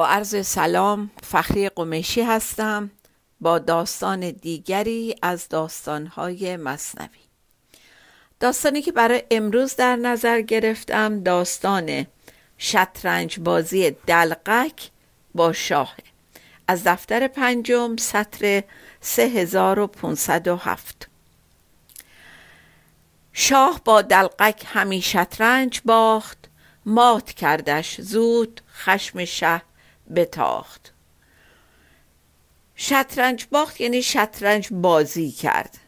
با عرض سلام فخری قمیشی هستم. با داستان دیگری از داستانهای مصنوی. داستانی که برای امروز در نظر گرفتم داستان شطرنج بازی دلقک با شاه. از دفتر پنجم سطر 3507 شاه با دلقک همی شطرنج باخت. مات کردش زود خشم شه بتاخت. شطرنج باخت یعنی شطرنج بازی کرد.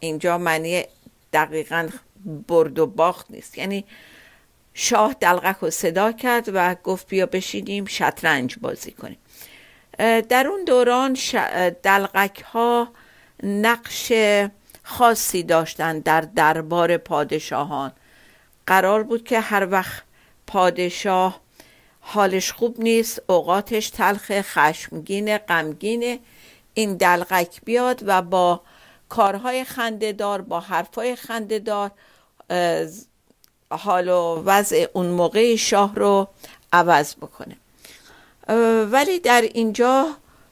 اینجا معنی دقیقا برد و باخت نیست. یعنی شاه دلغک رو صدا کرد و گفت بیا بشینیم شطرنج بازی کنیم. در اون دوران. دلغک ها نقش خاصی داشتن در دربار پادشاهان. قرار بود که هر وقت پادشاه حالش خوب نیست اوقاتش تلخ خشمگین غمگین. این دلغک بیاد و با کارهای خندهدار با حرفهای خندهدار حال و وضع اون موقع شاه رو عوض بکنه. ولی در اینجا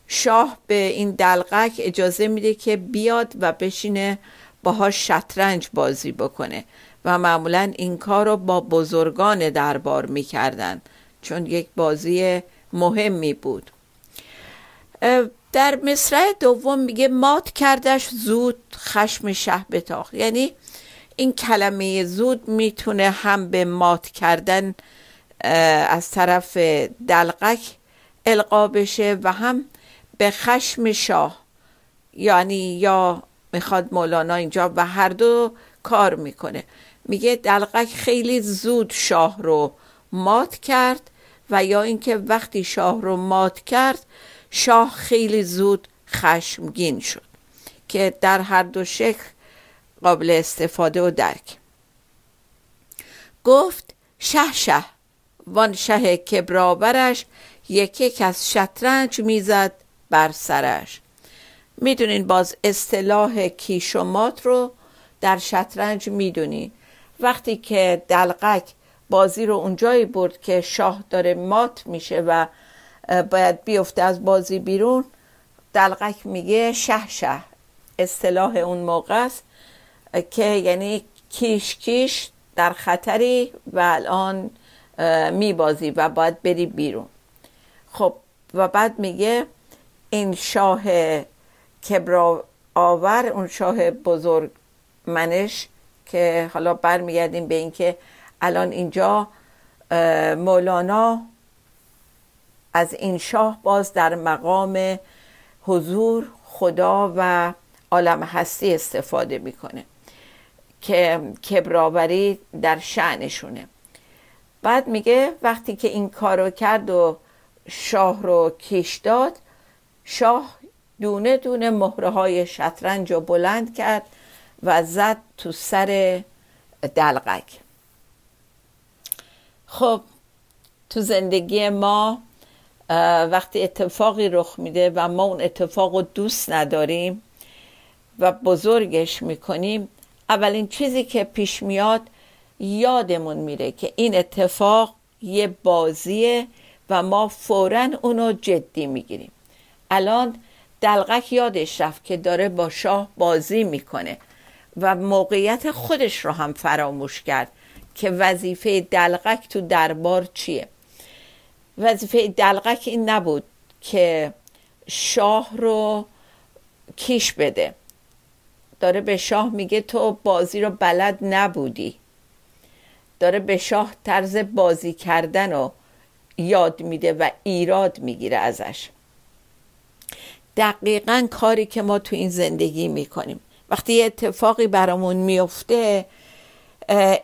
شاه به این دلغک اجازه میده که بیاد و بشینه باهاش شطرنج بازی بکنه و معمولا این کار رو با بزرگان دربار می‌کردن. چون یک بازی مهمی بود. در مصرع دوم میگه مات کردش زود خشم شه بتاخت. یعنی این کلمه زود می‌تونه هم به مات کردن از طرف دلقک القا بشه و هم به خشم شاه. یعنی یا می‌خواد مولانا اینجا و هر دو کار می‌کنه. میگه دلقک خیلی زود شاه رو مات کرد. و یا اینکه وقتی شاه رو مات کرد شاه خیلی زود خشمگین شد که در هر دو شکل قابل استفاده و درک. گفت شه شه. وان شه کبرابرش یک یک از شطرنج می‌زد بر سرش. می‌دونین باز اصطلاح کیشومات رو در شطرنج می‌دونین. وقتی که دلقک بازی رو اونجایی برد که شاه داره مات میشه و باید بیفته از بازی بیرون. دلقک میگه شه شه. اصطلاح اون موقع است که یعنی کیش کیش در خطری و الان میبازی و باید بری بیرون. خب و بعد میگه این شاه کبرا آور اون شاه بزرگ منش که حالا برمیگردیم به اینکه الان اینجا مولانا از این شاه باز در مقام حضور خدا و عالم هستی استفاده می‌کنه که کبراوری در شعنشونه بعد میگه وقتی که این کارو کرد و شاه رو کش داد شاه دونه دونه مهره های شطرنج رو بلند کرد و زد تو سر دلقک. خب تو زندگی ما وقتی اتفاقی رخ میده و ما اون اتفاق رو دوست نداریم و بزرگش می‌کنیم اولین چیزی که پیش میاد یادمون میره که این اتفاق یه بازیه و ما فورا اونو جدی می‌گیریم. الان دلغک یادش رفت که داره با شاه بازی می‌کنه و موقعیت خودش رو هم فراموش کرد. که وظیفه دلغک تو دربار چیه؟ وظیفه دلغک این نبود که شاه رو کیش بده. داره به شاه میگه تو بازی رو بلد نبودی. داره به شاه طرز بازی کردن رو یاد میده و ایراد می‌گیره ازش. دقیقا کاری که ما تو این زندگی می‌کنیم. وقتی یه اتفاقی برامون میفته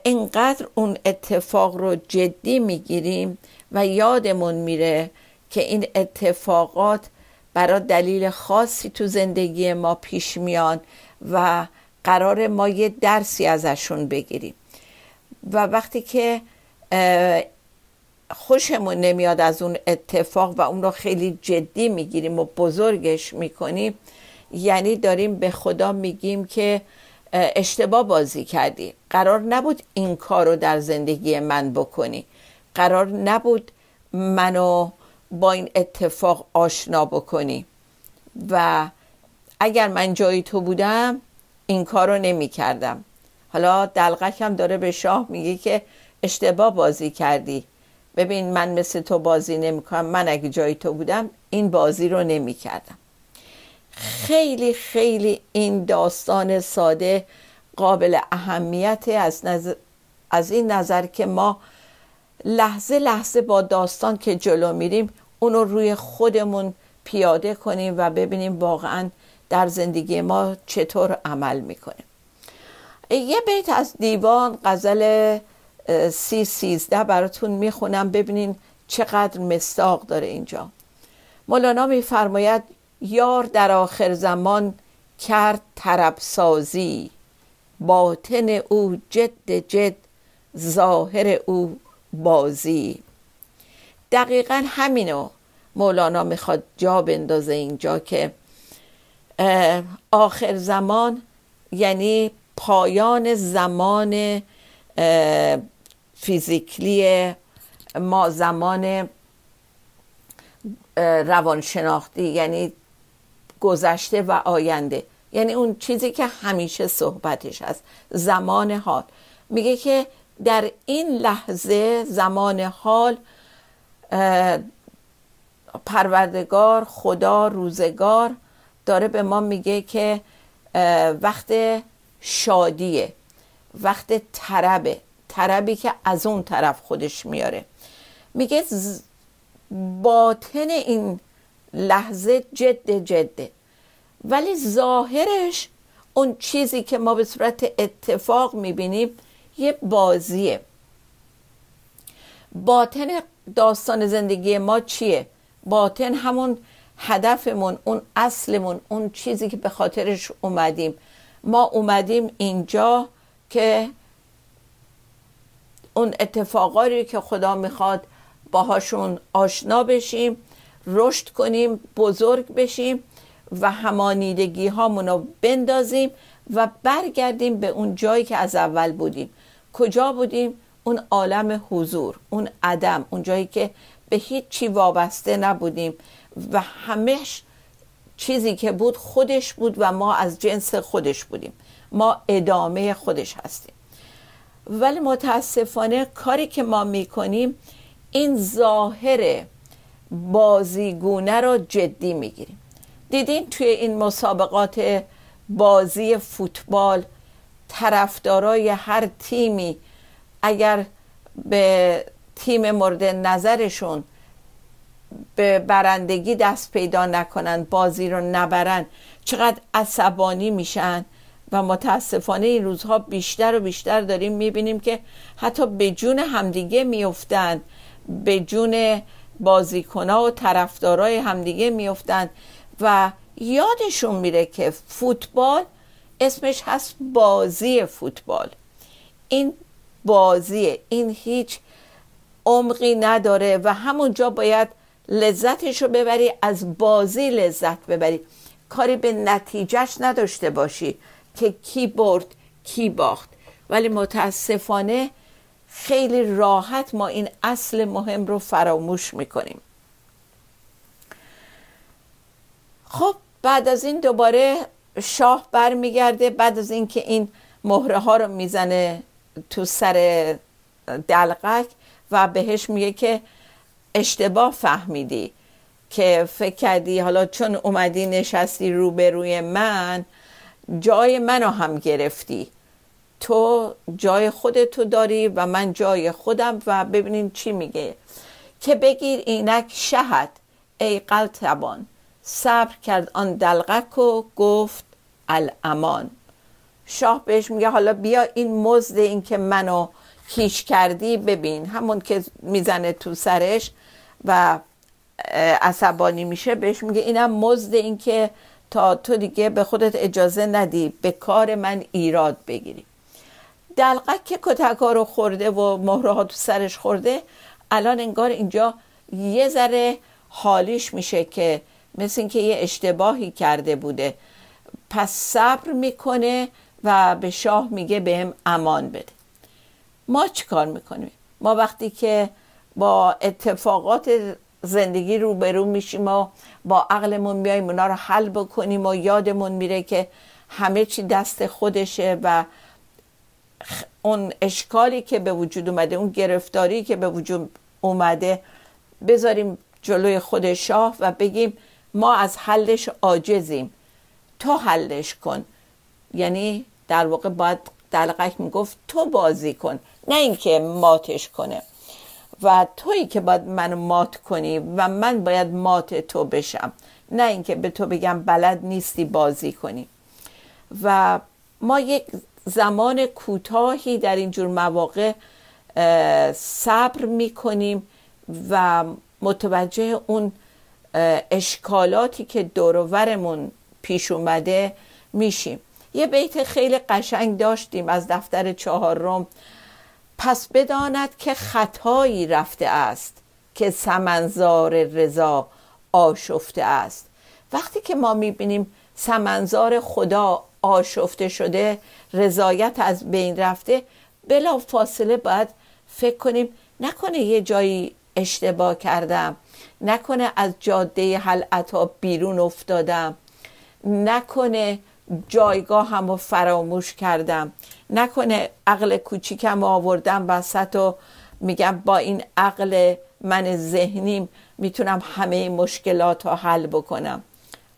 اینقدر اون اتفاق رو جدی می‌گیریم و یادمون میره که این اتفاقات برای دلیل خاصی تو زندگی ما پیش میان و قرار ما یه درسی ازشون بگیریم. و وقتی که خوشمون نمیاد از اون اتفاق و اون رو خیلی جدی می‌گیریم و بزرگش می‌کنیم یعنی داریم به خدا میگیم که اشتباه بازی کردی. قرار نبود این کار رو در زندگی من بکنی. قرار نبود منو با این اتفاق آشنا بکنی. و اگر من جای تو بودم این کار رو نمی کردم. حالا دلغک هم داره به شاه میگه که اشتباه بازی کردی. ببین من مثل تو بازی نمی کنم. من اگه جای تو بودم این بازی رو نمی کردم. خیلی خیلی این داستان ساده قابل اهمیت از, از این نظر که ما لحظه لحظه با داستان که جلو میریم اونو روی خودمون پیاده کنیم و ببینیم واقعا در زندگی ما چطور عمل می‌کنیم. یه بیت از دیوان غزل سی سیزده براتون می‌خونم. ببینین چقدر مستاق داره اینجا. مولانا میفرماید یار در آخر زمان کرد طرب سازی باطن او جد جد ظاهر او بازی. دقیقا همینو مولانا می‌خواد جا بندازه اینجا که آخر زمان یعنی پایان زمان فیزیکلی ما زمان روانشناختی یعنی گذشته و آینده. یعنی اون چیزی که همیشه صحبتش هست. زمان حال. میگه که در این لحظه زمان حال پروردگار خدا روزگار داره به ما میگه که وقت شادیه وقت طربه طربی که از اون طرف خودش میاره. میگه باطن این لحظه جد جده ولی ظاهرش اون چیزی که ما به صورت اتفاق می‌بینیم یه بازیه. باطن داستان زندگی ما چیه؟ باطن همون هدفمون اون اصلمون اون چیزی که به خاطرش اومدیم. ما اومدیم اینجا که اون اتفاقاری که خدا می‌خواد باهاشون آشنا بشیم. رشد کنیم بزرگ بشیم و همانیدگی هامونو بندازیم و برگردیم به اون جایی که از اول بودیم. کجا بودیم؟ اون عالم حضور اون عدم اون جایی که به هیچ چی وابسته نبودیم و همش چیزی که بود خودش بود و ما از جنس خودش بودیم. ما ادامه خودش هستیم. ولی متاسفانه کاری که ما می‌کنیم این ظاهر بازیگونه رو جدی می‌گیریم. دیدین توی این مسابقات بازی فوتبال طرفدارای هر تیمی اگر به تیم مورد نظرشون به برندگی دست پیدا نکنن بازی رو نبرن چقدر عصبانی میشن و متاسفانه این روزها بیشتر و بیشتر داریم می‌بینیم که حتی به جون همدیگه میفتن به جون بازیکنها و طرفدارای همدیگه میفتن و یادشون میره که فوتبال اسمش هست بازی فوتبال. این بازیه این هیچ عمقی نداره و همونجا باید لذتش رو ببری از بازی لذت ببری. کاری به نتیجهش نداشته باشی که کی برد کی باخت. ولی متاسفانه خیلی راحت ما این اصل مهم رو فراموش می‌کنیم. خب بعد از این دوباره شاه برمیگرده بعد از اینکه این مهره ها رو می‌زنه تو سر دلقک و بهش میگه که اشتباه فهمیدی که فکر کردی حالا چون اومدی نشستی روبروی من جای منو هم گرفتی. تو جای خودتو داری و من جای خودم و ببینین چی میگه. که بگیر اینک شهد ای قلتبان صبر کرد آن دلغک و گفت الامان. شاه بهش میگه حالا بیا این مزد این که منو کیش کردی ببین. همون که می‌زنه تو سرش و عصبانی میشه بهش میگه اینم مزد این که تا تو دیگه به خودت اجازه ندی به کار من ایراد بگیری. دلقک که کتکا رو خورده و مهره تو سرش خورده الان انگار اینجا یه ذره حالیش میشه که مثل اینکه یه اشتباهی کرده بوده. پس صبر می‌کنه و به شاه میگه بهم امان بده. ما چی کار می‌کنیم؟ ما وقتی که با اتفاقات زندگی روبرو میشیم و با عقلمون میایم اونا رو حل بکنیم و یادمون میره که همه چی دست خودشه و اون اشکالی که به وجود اومده اون گرفتاری که به وجود اومده بذاریم جلوی خود شاه و بگیم ما از حلش عاجزیم. تو حلش کن. یعنی در واقع باید دلقک می‌گفت تو بازی کن نه اینکه ماتش کنه. و تویی که باید منو مات کنی و من باید مات تو بشم. نه اینکه به تو بگم بلد نیستی بازی کنی. و ما یک زمان کوتاهی در اینجور مواقع صبر می‌کنیم و متوجه اون اشکالاتی که دورورمون پیش اومده میشیم. یه بیت خیلی قشنگ داشتیم از دفتر چهارم. پس بداند که خطایی رفته است که سمنزار رضا آشفته است. وقتی که ما می‌بینیم سمنزار خدا آشفته شده رضایت از بین رفته. بلا فاصله باید فکر کنیم نکنه یه جایی اشتباه کردم نکنه از جاده حل بیرون افتادم نکنه جایگاه هم رو فراموش کردم نکنه عقل کوچیکم آوردم وسط و میگم با این عقل من ذهنیم می‌تونم همه مشکلات رو حل بکنم.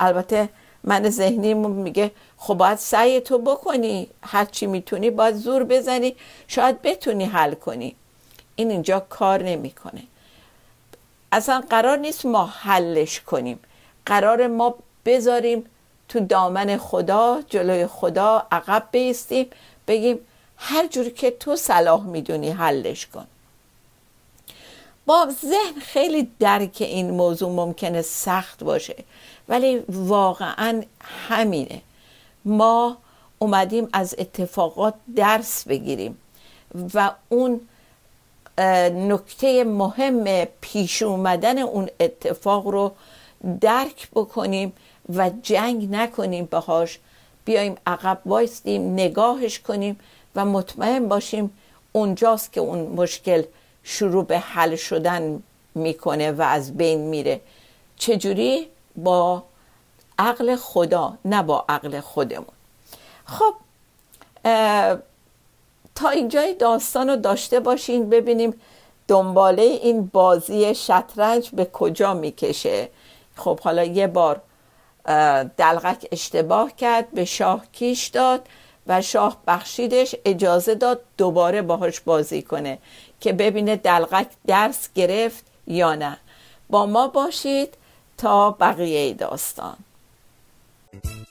البته من ذهنیم میگه خب باید سعی تو بکنی. هر چی می‌تونی باید زور بزنی. شاید بتونی حل کنی. این اینجا کار نمی‌کنه. اصلا قرار نیست ما حلش کنیم. قرار ما بذاریم تو دامن خدا جلوی خدا عقب بیستیم بگیم هر جوری که تو صلاح می‌دونی حلش کن. با ذهن خیلی درک این موضوع ممکنه سخت باشه. ولی واقعا همینه. ما اومدیم از اتفاقات درس بگیریم و اون نکته مهم پیش اومدن اون اتفاق رو درک بکنیم و جنگ نکنیم باهاش. بیایم عقب وایستیم نگاهش کنیم و مطمئن باشیم اونجاست که اون مشکل شروع به حل شدن می‌کنه و از بین میره. چجوری؟ با عقل خدا نه با عقل خودمون. خب تا اینجای داستان رو داشته باشین ببینیم دنباله این بازی شطرنج به کجا می‌کشه. خب حالا یه بار دلغک اشتباه کرد به شاه کیش داد و شاه بخشیدش اجازه داد دوباره باهاش بازی کنه که ببینه دلغک درس گرفت یا نه. با ما باشید تا بقیه داستان. thank you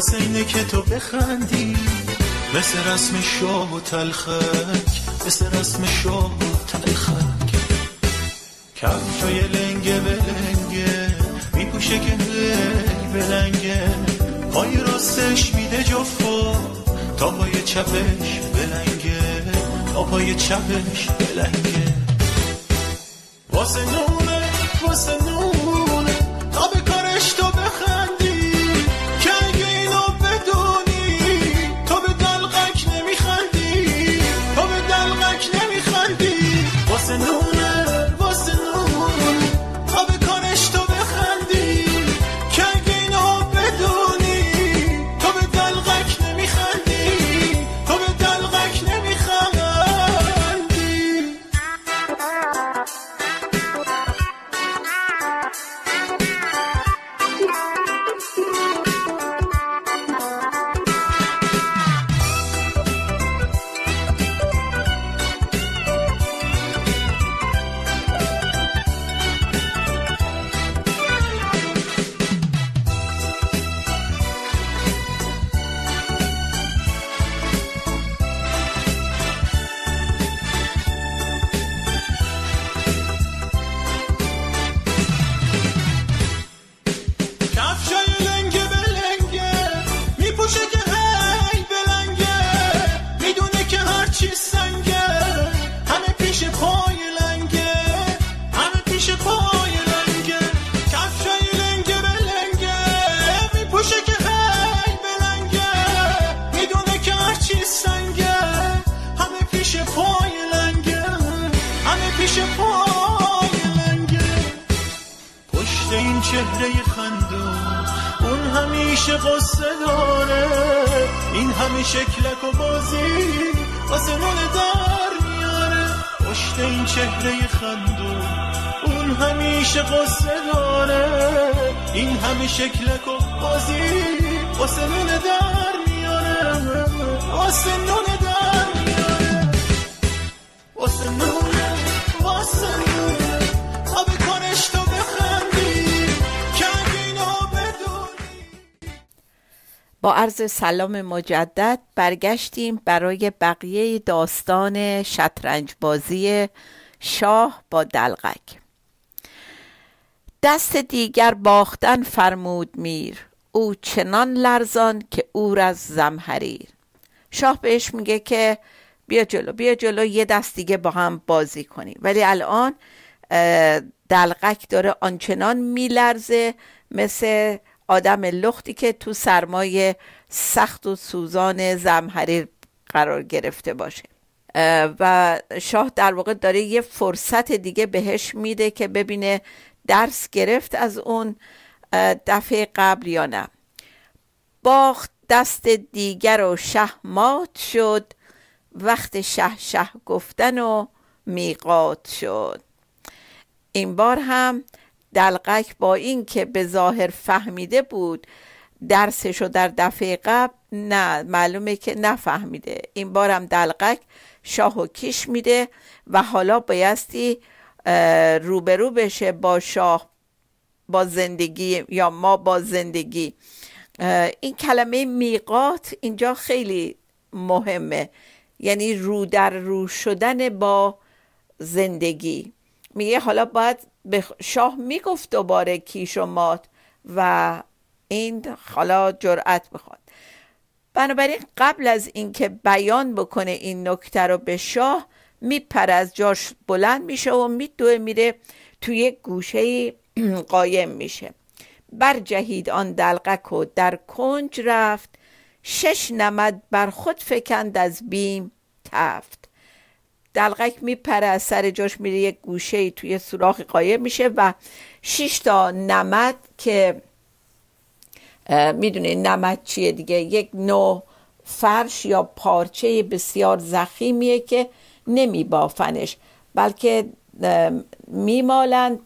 که تو بخندی مثل رسم شاه و تلخک مثل رسم شاه و تلخک. کفشای لنگه به لنگه میپوشه که بلنگه پای راستش میده جفا تا پای چپش بلنگه تا پای چپش بلنگه واسه نونه واسه نونه این شکلک و بازی واسه نون در میاره. پشت این چهره خندون اون همیشه قصه داره. این همه شکلک و بازی واسه نون در میاره. واسه با عرض سلام مجدد برگشتیم برای بقیه داستان شطرنج بازی شاه با دلغک. دست دیگر باختن فرمود میر او چنان لرزان که او از زمهریر شاه بهش میگه که بیا جلو بیا جلو یه دست دیگه با هم بازی کنی. ولی الان دلغک داره آنچنان میلرزه مثل آدم لختی که تو سرمایه سخت و سوزان زمحریر قرار گرفته باشه. و شاه در واقع داره یه فرصت دیگه بهش میده که ببینه درس گرفت از اون دفعه قبل یا نه. باخت دست دیگر و شه مات شد. وقت شه شه گفتن و میقات شد. این بار هم دلقک با اینکه به ظاهر فهمیده بود درسشو در دفعه قبل نه معلومه که نفهمیده. این بارم دلقک شاه و کیش میده و حالا بایستی روبرو بشه با شاه با زندگی یا ما با زندگی. این کلمه میقات اینجا خیلی مهمه. یعنی رو در رو شدن با زندگی. میگه حالا باید به شاه می‌گفت دوباره کیش و مات و این حالا جرأت می‌خواد. بنابراین قبل از اینکه بیان بکنه این نکته رو به شاه میپر از جاش بلند میشه و میدوه میره توی گوشه قایم میشه. بر جهید آن دلقک و در کنج رفت. شش نمد بر خود فکند از بیم تفت. دلغک میپره از سر جاش میره یک گوشه توی سوراخ قایم میشه و شش تا نمد که می‌دونید نمد چیه دیگه؟ یک نوع فرش یا پارچه بسیار زخیمیه که نمیبافنش بلکه میمالند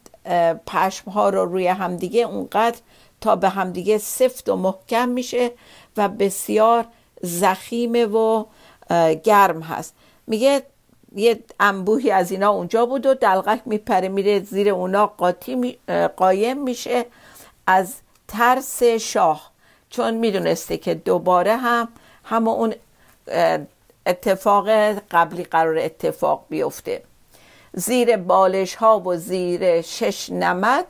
پشم ها رو روی همدیگه اونقدر تا به همدیگه سفت و محکم میشه و بسیار زخیمه و گرم هست. میگه یه انبوهی از اینا اونجا بود و دلغک میپره میره زیر اونا قاطی قایم میشه از ترس شاه. چون می‌دونسته که دوباره هم همه اون اتفاق قبلی قرار اتفاق بیفته. زیر بالش ها و زیر شش نمد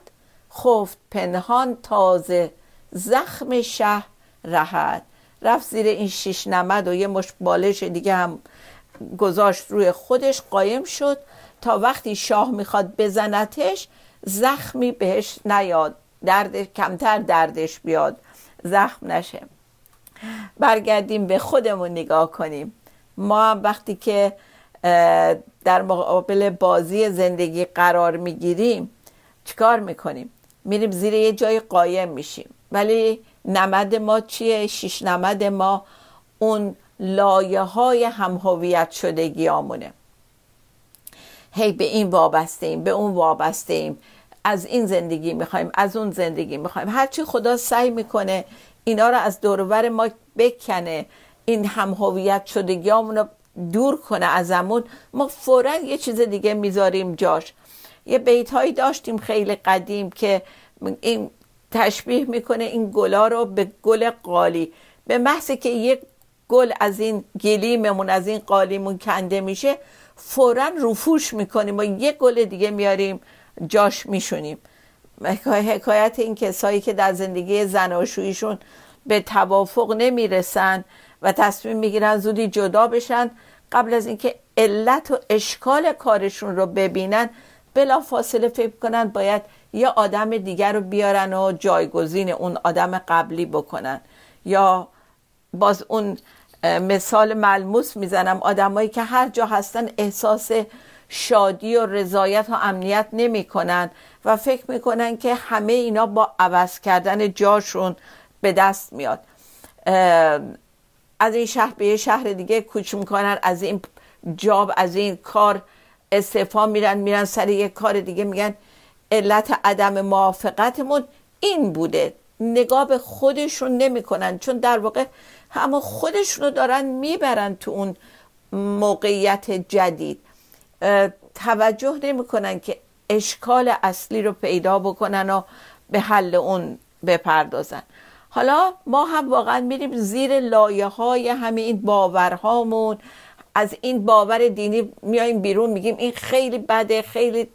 خفت پنهان تازه زخم شه رهد. رفت زیر این شش نمد و یه مش بالش دیگه هم گذاشت روی خودش قایم شد. تا وقتی شاه می‌خواد بزنتش زخمی بهش نیاد. درد کمتر دردش بیاد. زخم نشه. برگردیم به خودمون نگاه کنیم. ما هم وقتی که در مقابل بازی زندگی قرار می‌گیریم چیکار می‌کنیم؟ میریم زیر یه جای قایم میشیم. ولی نمد ما چیه؟ شیش نمد ما. اون لایه های همهویت شدگی آمونه. هی به این وابسته ایم به اون وابسته ایم از این زندگی می‌خوایم از اون زندگی می‌خوایم. هرچی خدا سعی می‌کنه اینا رو از دورور ما بکنه این همهویت شدگی رو دور کنه ازمون ما فورا یه چیز دیگه می‌ذاریم جاش. یه بیت هایی داشتیم خیلی قدیم که این تشبیه می‌کنه این گلا رو به گل قالی. به محض که یک گل از این گلیممون از این قالیمون کنده میشه فورا رفوش می‌کنیم و یه گل دیگه میاریم جاش میشونیم. حکایت این کسایی که در زندگی زناشوییشون به توافق نمی‌رسن و تصمیم می‌گیرن زودی جدا بشن قبل از اینکه علت و اشکال کارشون رو ببینن بلا فاصله فکر کنن باید یه آدم دیگر رو بیارن و جایگزین اون آدم قبلی بکنن. یا باز اون مثال ملموس می‌زنم. آدمایی که هر جا هستن احساس شادی و رضایت و امنیت نمی‌کنن و فکر می‌کنن که همه اینا با عوض کردن جاشون به دست میاد. از این شهر به یه شهر دیگه کوچ می‌کنن از این جاب از این کار استعفا میرن میرن سر یه کار دیگه میگن علت عدم موافقتمون این بوده. نگاه به خودشون نمی‌کنن. چون در واقع همه خودشون رو دارن می‌برن تو اون موقعیت جدید. توجه نمی‌کنن که اشکال اصلی رو پیدا بکنن و به حل اون بپردازن. حالا ما هم واقعا میریم زیر لایه های این باورهامون. از این باور دینی میایم بیرون میگیم این خیلی بده خیلی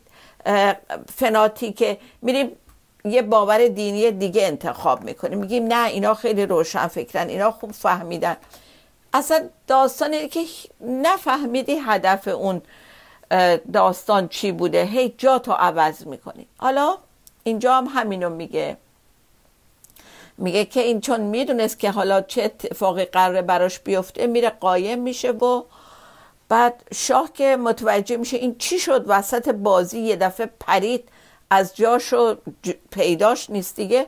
فناتیکه. میریم یه باور دینی دیگه انتخاب می‌کنیم. میگیم نه اینا خیلی روشن فکرن اینا خوب فهمیدن. اصلا داستانی که نفهمیدی هدف اون داستان چی بوده. هی جا تو عوض می‌کنی. حالا اینجا هم همینو میگه. میگه که این چون می‌دونست که حالا چه اتفاقی قراره براش بیفته میره قایم میشه و بعد شاه که متوجه میشه این چی شد وسط بازی یه دفعه پرید. از جاشو پیداش نیست دیگه.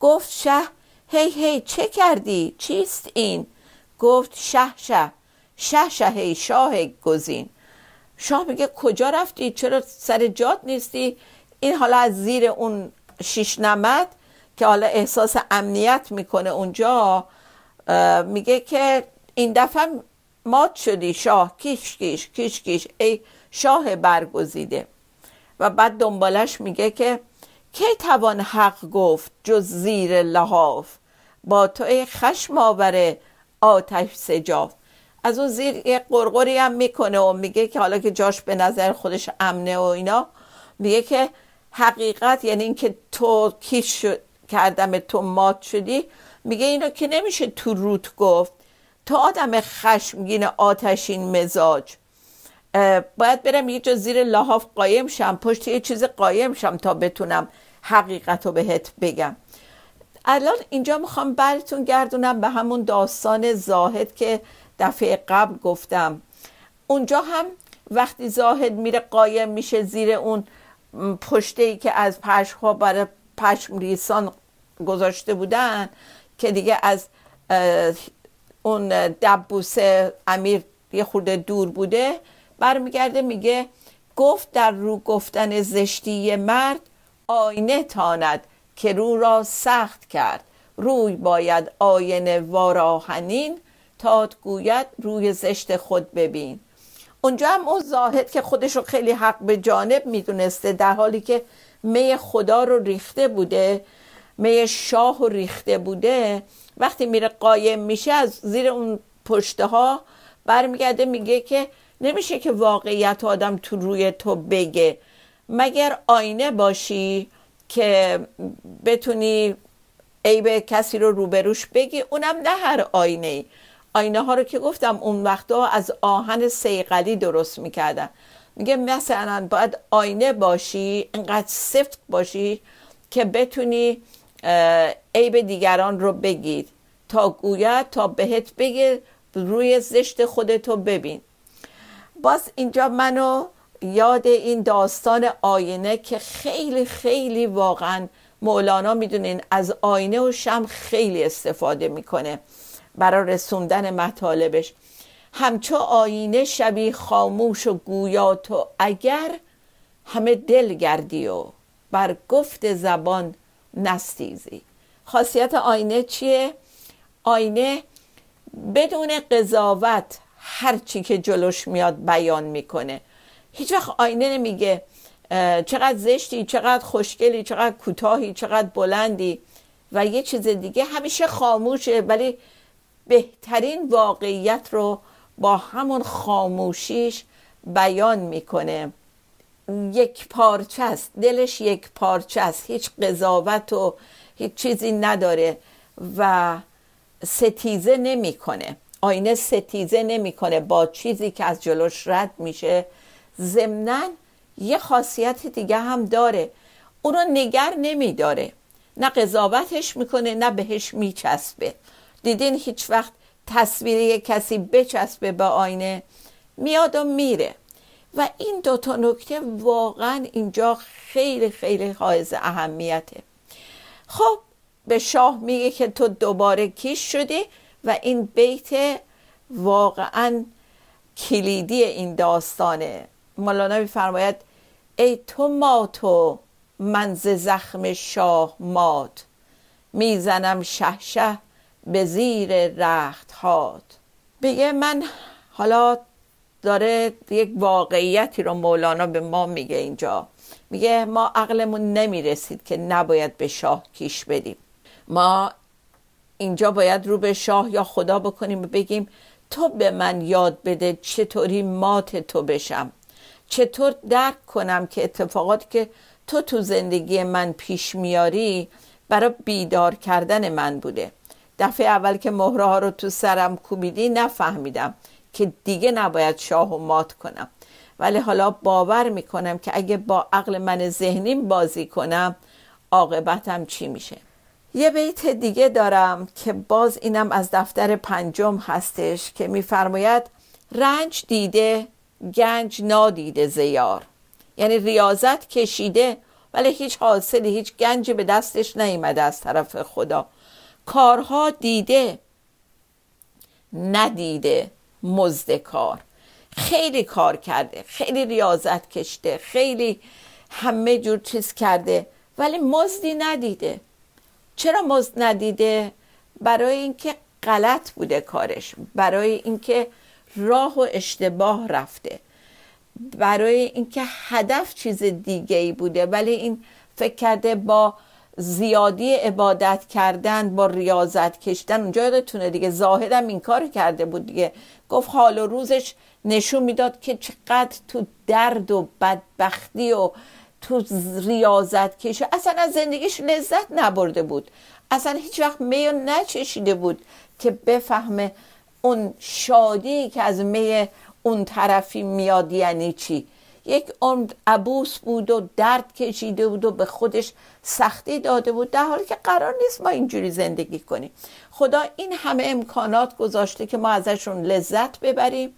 گفت شه هی هی چه کردی؟ چیست این؟ گفت شه شه شه شه هی شاه گزین. شاه میگه کجا رفتی؟ چرا سر جات نیستی؟ این حالا از زیر اون شیش نمد که حالا احساس امنیت می‌کنه اونجا میگه که این دفعه مات شدی شاه. کیش کیش کیش کیش. ای شاه برگزیده. و بعد دنبالش میگه که کی توان حق گفت جز زیر لحاف؟ با تو خشم آوره آتش سجاف. از اون زیر یه قرقری هم می‌کنه و میگه که حالا که جاش به نظر خودش امنه و اینا میگه که حقیقت یعنی اینکه تو کیش کردم تو مات شدی میگه اینو که نمیشه تو روت گفت. تو آدم خشمگین آتشین مزاج. باید برم یه جا زیر لحاف قایم شم پشت یه چیز قایم شم تا بتونم حقیقت رو بهت بگم. الان اینجا می‌خوام براتون گردونم به همون داستان زاهد که دفعه قبل گفتم. اونجا هم وقتی زاهد میره قایم میشه زیر اون پشته ای که از پشم برای پشم ریسان گذاشته بودن که دیگه از اون دبوس امیر یه خورده دور بوده برمیگرده میگه گفت در رو گفتن زشتی مرد آینه تاند که رو را سخت کرد. روی باید آینه واراهنین تا گوید روی زشت خود ببین. اونجا هم اون زاهد که خودش رو خیلی حق به جانب می‌دونسته در حالی که می خدا رو ریخته بوده می شاه رو ریخته بوده وقتی میره قایم میشه از زیر اون پشته ها برمیگرده میگه که نمیشه که واقعیت آدم تو روی تو بگه. مگر آینه باشی که بتونی عیب کسی رو روبروش بگی؟ اونم نه هر آینه ای آینه ها رو که گفتم اون وقتا از آهن سیقلی درست می‌کردن. میگه مثلا باید آینه باشی انقدر سفت باشی که بتونی عیب دیگران رو بگید. تا گوید تا بهت بگه روی زشت خودتو ببین. باز اینجا منو یاد این داستان آینه که خیلی خیلی واقعا مولانا می‌دونین از آینه و شم خیلی استفاده می‌کنه برای رسوندن مطالبش همچو آینه شبی خاموش و گویا تو اگر همه دل گردی و بر گفت زبان نستیزی خاصیت آینه چیه؟ آینه بدون قضاوت هر چی که جلوش میاد بیان می‌کنه. هیچ وقت آینه نمیگه چقدر زشتی چقدر خوشگلی چقدر کوتاهی چقدر بلندی و یه چیز دیگه همیشه خاموشه. ولی بهترین واقعیت رو با همون خاموشیش بیان می‌کنه. یک پارچه است. دلش یک پارچه است. هیچ قضاوت و هیچ چیزی نداره و ستیزه نمی‌کنه. آینه ستیزه نمی‌کنه با چیزی که از جلوش رد میشه. ضمنا یه خاصیت دیگه هم داره. اون رو نگر نمیداره. نه قضاوتش می‌کنه نه بهش میچسبه. دیدین هیچ وقت تصویر کسی بچسبه به آینه؟ میاد و میره. و این دوتا نکته واقعا اینجا خیلی خیلی حائز اهمیته. خب به شاه میگه که تو دوباره کیش شدی و این بیت واقعا کلیدی این داستانه. مولانا میفرماید ای تو ماتو من ز زخم شاه مات می‌زنم شه شه به زیر رخت هات بگه من حالا داره یک واقعیتی رو مولانا به ما میگه اینجا. میگه ما عقلمون نمی‌رسید که نباید به شاه کیش بدیم. ما اینجا باید رو به شاه یا خدا بکنیم و بگیم تو به من یاد بده چطوری مات تو بشم. چطور درک کنم که اتفاقاتی که تو تو زندگی من پیش میاری برای بیدار کردن من بوده. دفعه اول که مهره ها رو تو سرم کوبیدی نفهمیدم که دیگه نباید شاه و مات کنم. ولی حالا باور می‌کنم که اگه با عقل من ذهنیم بازی کنم عاقبتم چی میشه؟ یه بیت دیگه دارم که باز اینم از دفتر پنجم هستش که میفرماید رنج دیده گنج نادیده زیار. یعنی ریاضت کشیده ولی هیچ حاصلی هیچ گنجی به دستش نیامده از طرف خدا. کارها دیده ندیده مزد کار. خیلی کار کرده خیلی ریاضت کشته خیلی همه جور چیز کرده ولی مزدی ندیده. چرا مزد ندیده؟ برای اینکه غلط بوده کارش. برای اینکه راه و اشتباه رفته. برای اینکه هدف چیز دیگه ای بوده. ولی این فکر کرده با زیادی عبادت کردن با ریاضت کشتن اونجا یادتونه دیگه زاهدم این کار کرده بود دیگه. گفت حال و روزش نشون می‌داد که چقدر تو درد و بدبختی و تو ریاضت کشه اصلا از زندگیش لذت نبرده بود. اصلا هیچ وقت میو نچشیده بود که بفهمه اون شادی که از می اون طرفی میاد یعنی چی. یک عمر عبوس بود و درد کشیده بود و به خودش سختی داده بود در حالی که قرار نیست ما اینجوری زندگی کنیم. خدا این همه امکانات گذاشته که ما ازشون لذت ببریم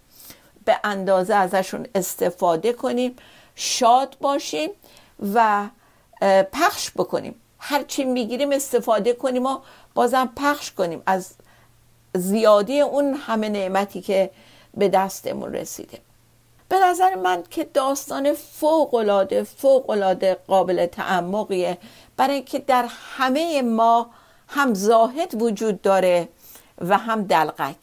به اندازه ازشون استفاده کنیم شاد باشیم. و پخش بکنیم. هرچی می‌گیریم استفاده کنیم و بازم پخش کنیم. از زیادی اون همه نعمتی که به دستمون رسیده. به نظر من که داستان فوق العاده فوق العاده قابل تعمقیه. برای اینکه در همه ما هم زاهد وجود داره و هم دلقک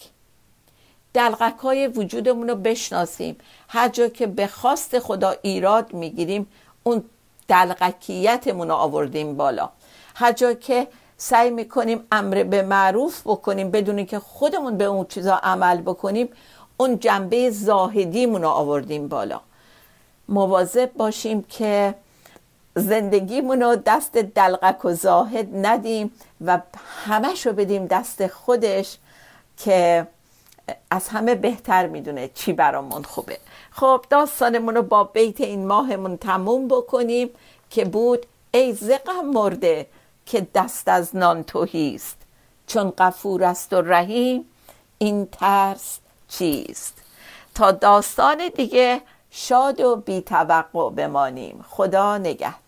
دلقک های وجودمون رو بشناسیم. هر جا که به خواست خدا ایراد می‌گیریم اون دلقکیتمون رو آوردیم بالا. هر جا که سعی می‌کنیم امر به معروف بکنیم بدون که خودمون به اون چیزا عمل بکنیم اون جنبه زاهدیمون رو آوردیم بالا. مواظب باشیم که زندگیمون رو دست دلقک و زاهد ندیم و همش رو بدیم دست خودش که از همه بهتر می‌دونه چی برامون خوبه. خب داستانمون رو با بیت این ماهمون تموم بکنیم که بود ای زقم مرده که دست از نان توهیست چون قفور است و رحیم این ترس چیست؟ تا داستان دیگه شاد و بیتوقع بمانیم. خدا نگهدار.